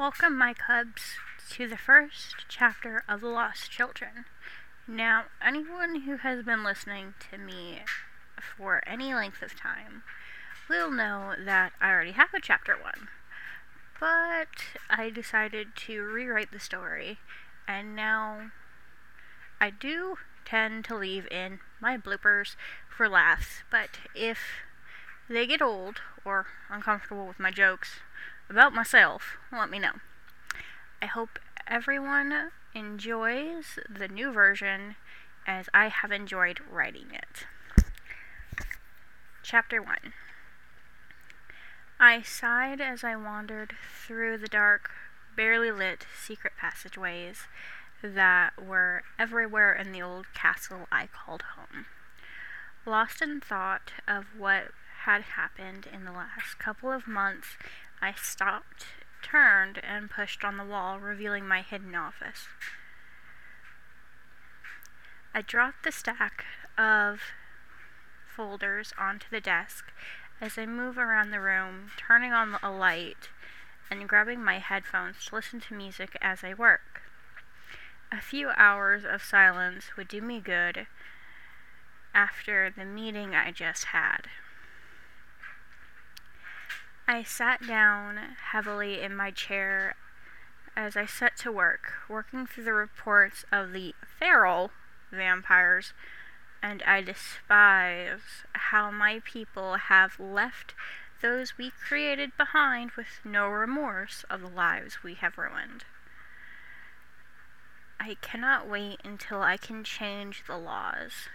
Welcome, my cubs, to the first chapter of The Lost Children. Now, anyone who has been listening to me for any length of time will know that I already have a chapter one. But I decided to rewrite the story, and now I do tend to leave in my bloopers for laughs, but if they get old or uncomfortable with my jokes about myself, let me know. I hope everyone enjoys the new version as I have enjoyed writing it. Chapter 1 I sighed as I wandered through the dark, barely lit secret passageways that were everywhere in the old castle I called home. Lost in thought of what had happened in the last couple of months, I stopped, turned, and pushed on the wall, revealing my hidden office. I dropped the stack of folders onto the desk as I move around the room, turning on a light and grabbing my headphones to listen to music as I work. A few hours of silence would do me good after the meeting I just had. I sat down heavily in my chair as I set to work, working through the reports of the feral vampires, and I despise how my people have left those we created behind with no remorse of the lives we have ruined. I cannot wait until I can change the laws.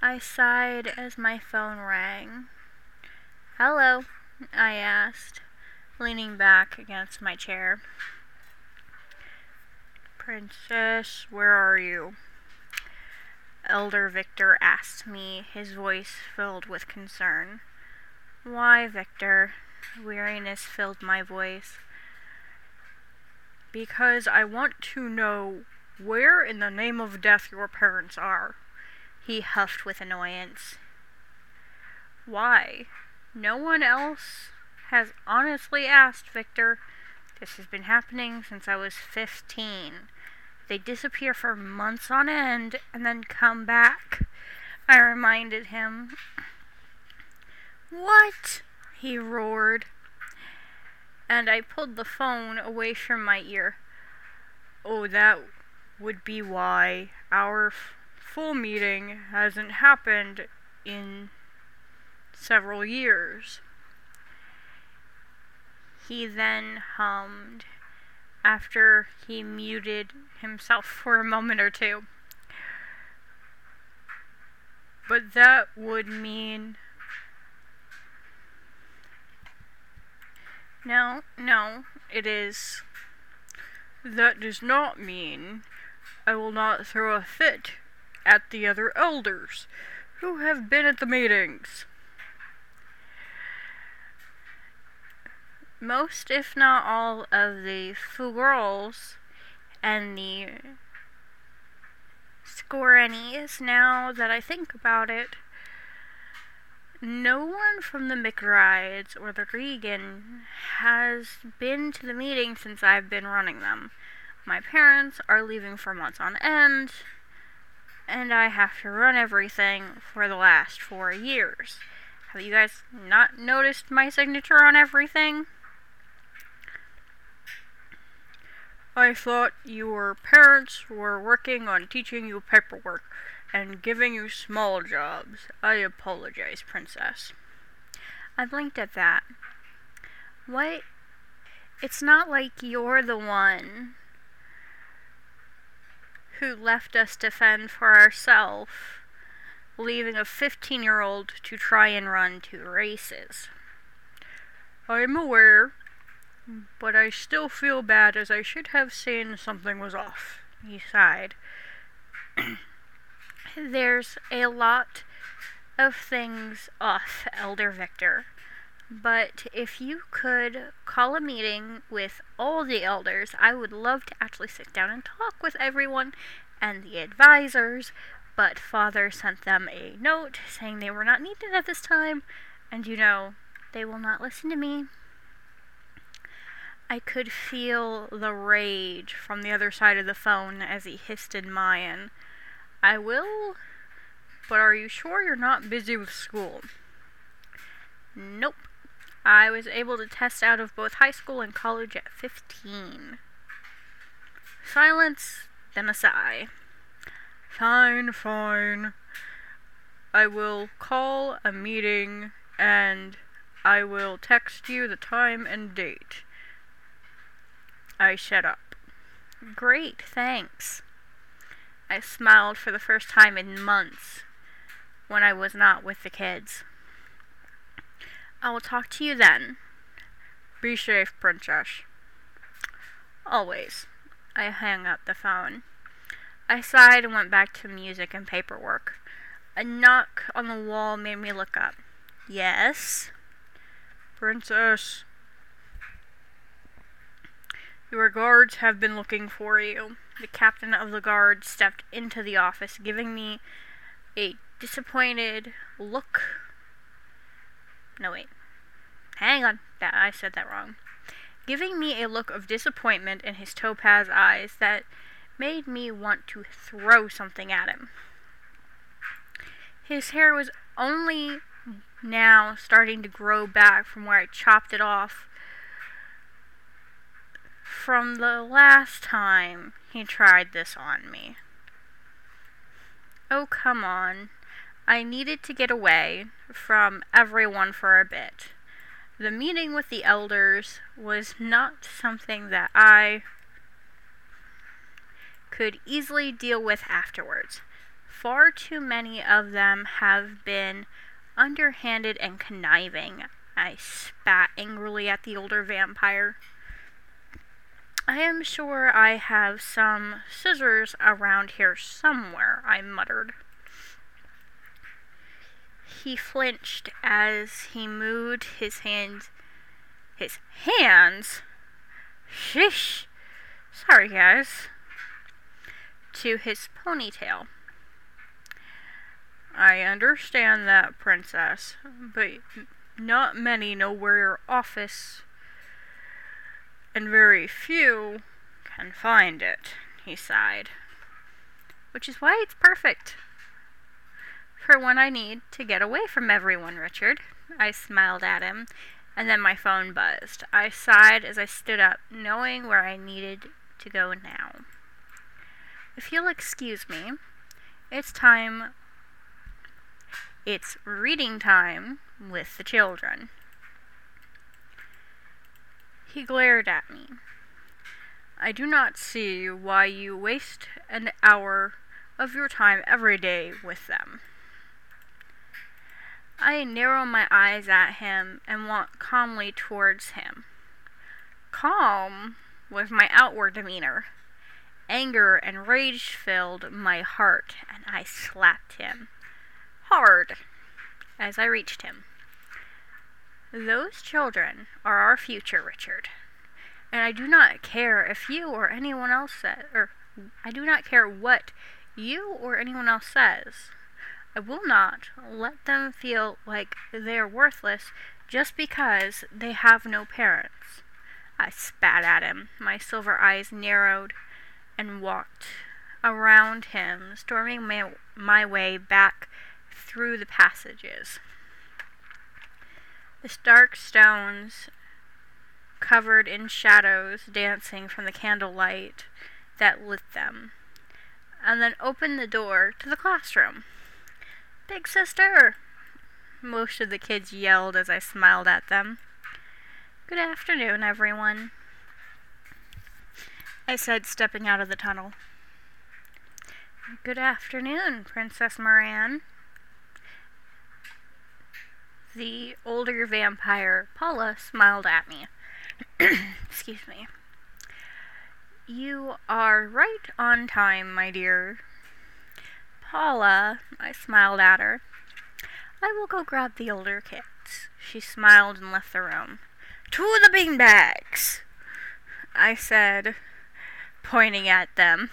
I sighed as my phone rang. Hello, I asked, leaning back against my chair. Princess, where are you? Elder Victor asked me, his voice filled with concern. Why, Victor? Weariness filled my voice. Because I want to know where in the name of death your parents are, he huffed with annoyance. Why? No one else has honestly asked Victor. This has been happening since I was 15. They disappear for months on end and then come back. I reminded him. What? he roared. And I pulled the phone away from my ear. Oh, that would be why our f- full meeting hasn't happened in several years. He then hummed after he muted himself for a moment or two. But that would mean. No, no, it is. That does not mean I will not throw a fit at the other elders who have been at the meetings. Most, if not all, of the Fugirls and the Scorenies, now that I think about it, no one from the McBrides or the Regan has been to the meeting since I've been running them. My parents are leaving for months on end, and I have to run everything for the last four years. Have you guys not noticed my signature on everything? I thought your parents were working on teaching you paperwork and giving you small jobs. I apologize, Princess. I blinked at that. What? It's not like you're the one who left us to fend for ourselves, leaving a 15 year old to try and run two races. I'm aware but I still feel bad as I should have seen something was off. He sighed. There's a lot of things off, Elder Victor. But if you could call a meeting with all the elders, I would love to actually sit down and talk with everyone and the advisors. But Father sent them a note saying they were not needed at this time, and you know, they will not listen to me. I could feel the rage from the other side of the phone as he hissed in mine. I will, but are you sure you're not busy with school? Nope. I was able to test out of both high school and college at 15. Silence, then a sigh. Fine, fine. I will call a meeting and I will text you the time and date. I shut up. Great, thanks. I smiled for the first time in months when I was not with the kids. I will talk to you then. Be safe, Princess. Always. I hung up the phone. I sighed and went back to music and paperwork. A knock on the wall made me look up. Yes? Princess. Your guards have been looking for you. The captain of the guard stepped into the office, giving me a disappointed look no, wait. Hang on. That I said that wrong. Giving me a look of disappointment in his topaz eyes that made me want to throw something at him. His hair was only now starting to grow back from where I chopped it off from the last time he tried this on me. Oh, come on. I needed to get away from everyone for a bit. The meeting with the elders was not something that I could easily deal with afterwards. Far too many of them have been underhanded and conniving. I spat angrily at the older vampire. I am sure I have some scissors around here somewhere, I muttered. He flinched as he moved his hands. His hands? Shish! Sorry, guys. To his ponytail. I understand that, Princess, but not many know where your office, and very few can find it, he sighed. Which is why it's perfect for when I need to get away from everyone, Richard. I smiled at him, and then my phone buzzed. I sighed as I stood up, knowing where I needed to go now. If you'll excuse me, it's time. It's reading time with the children. He glared at me. I do not see why you waste an hour of your time every day with them. I narrow my eyes at him and walk calmly towards him. Calm was my outward demeanor. Anger and rage filled my heart, and I slapped him hard as I reached him. Those children are our future, Richard. And I do not care if you or anyone else says, or I do not care what you or anyone else says. I will not let them feel like they are worthless just because they have no parents. I spat at him. My silver eyes narrowed and walked around him, storming my, my way back through the passages. The stark stones covered in shadows dancing from the candlelight that lit them, and then opened the door to the classroom. Big sister! Most of the kids yelled as I smiled at them. Good afternoon, everyone, I said, stepping out of the tunnel. Good afternoon, Princess Moran. The older vampire, Paula, smiled at me. Excuse me. You are right on time, my dear, Paula, I smiled at her. I will go grab the older kids. She smiled and left the room. To the beanbags, I said, pointing at them.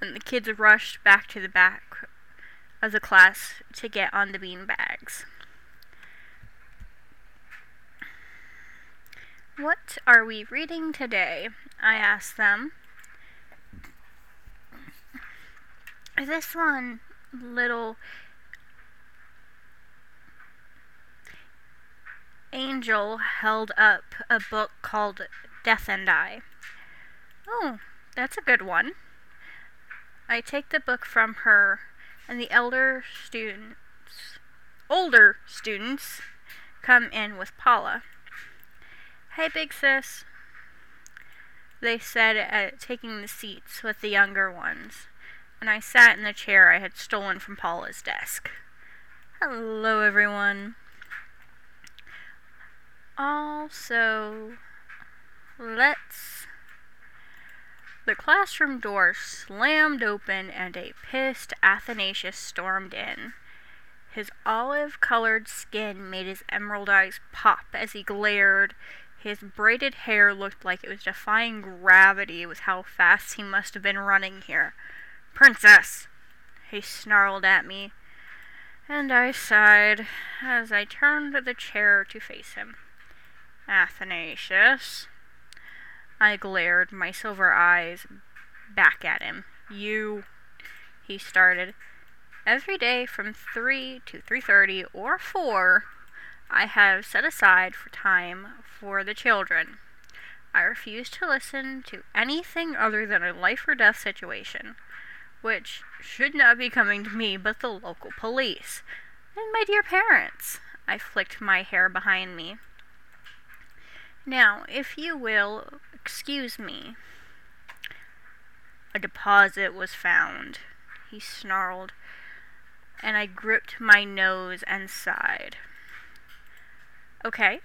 And the kids rushed back to the back of the class to get on the beanbags. What are we reading today? I asked them. This one little angel held up a book called Death and I. Oh, that's a good one. I take the book from her, and the elder students, older students, come in with Paula. Hey, big sis, they said, at taking the seats with the younger ones, and I sat in the chair I had stolen from Paula's desk. Hello, everyone. Also, let's. The classroom door slammed open and a pissed Athanasius stormed in. His olive colored skin made his emerald eyes pop as he glared. His braided hair looked like it was defying gravity with how fast he must have been running here. Princess! He snarled at me, and I sighed as I turned the chair to face him. Athanasius. I glared my silver eyes back at him. You, he started. Every day from 3 to 3:30 or 4, I have set aside for time for the children. I refuse to listen to anything other than a life or death situation, which should not be coming to me but the local police and my dear parents. I flicked my hair behind me. Now, if you will, excuse me. A deposit was found, he snarled, and I gripped my nose and sighed. Okay.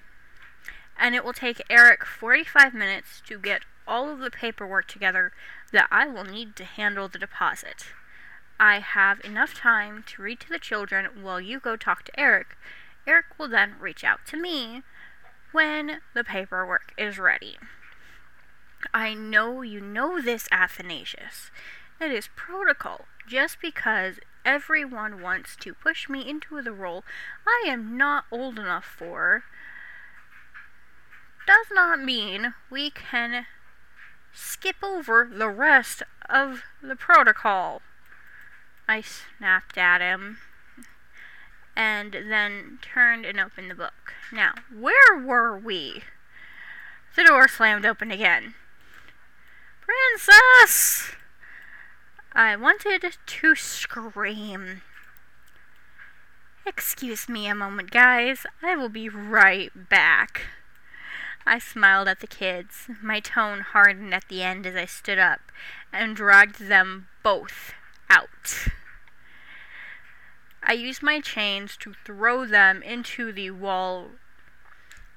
And it will take Eric 45 minutes to get all of the paperwork together that I will need to handle the deposit. I have enough time to read to the children while you go talk to Eric. Eric will then reach out to me when the paperwork is ready. I know you know this, Athanasius. It is protocol. Just because everyone wants to push me into the role I am not old enough for does not mean we can skip over the rest of the protocol. I snapped at him and then turned and opened the book. Now, where were we? The door slammed open again. Princess! I wanted to scream. Excuse me a moment, guys. I will be right back. I smiled at the kids. My tone hardened at the end as I stood up and dragged them both out. I used my chains to throw them into the wall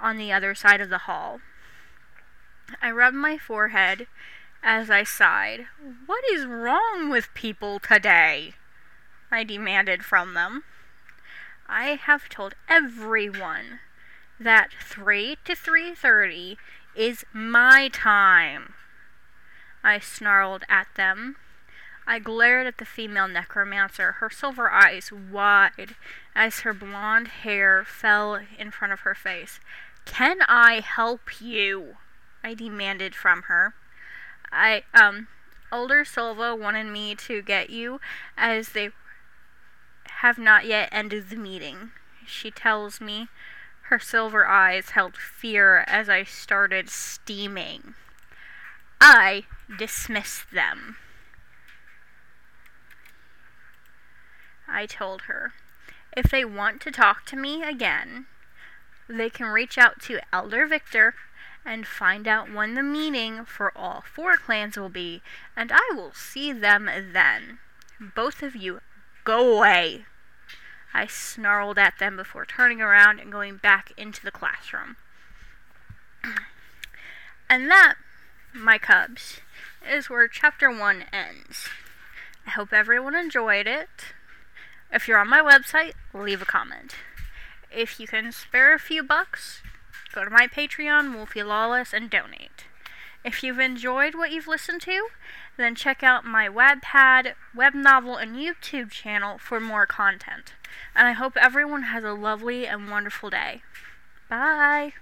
on the other side of the hall. I rubbed my forehead as I sighed. What is wrong with people today? I demanded from them. I have told everyone that 3 to 3:30 is my time. I snarled at them I glared at the female necromancer, her silver eyes wide as her blonde hair fell in front of her face. Can I help you? I demanded from her. I, um, older Silva wanted me to get you as they have not yet ended the meeting. She tells me. Her silver eyes held fear as I started steaming. I dismissed them. I told her. If they want to talk to me again, they can reach out to Elder Victor and find out when the meeting for all four clans will be, and I will see them then. Both of you, go away. I snarled at them before turning around and going back into the classroom. and that, my cubs, is where chapter 1 ends. I hope everyone enjoyed it. If you're on my website, leave a comment. If you can spare a few bucks, go to my Patreon, Wolfie Lawless, and donate. If you've enjoyed what you've listened to, then check out my Wattpad, web novel, and YouTube channel for more content. And I hope everyone has a lovely and wonderful day. Bye!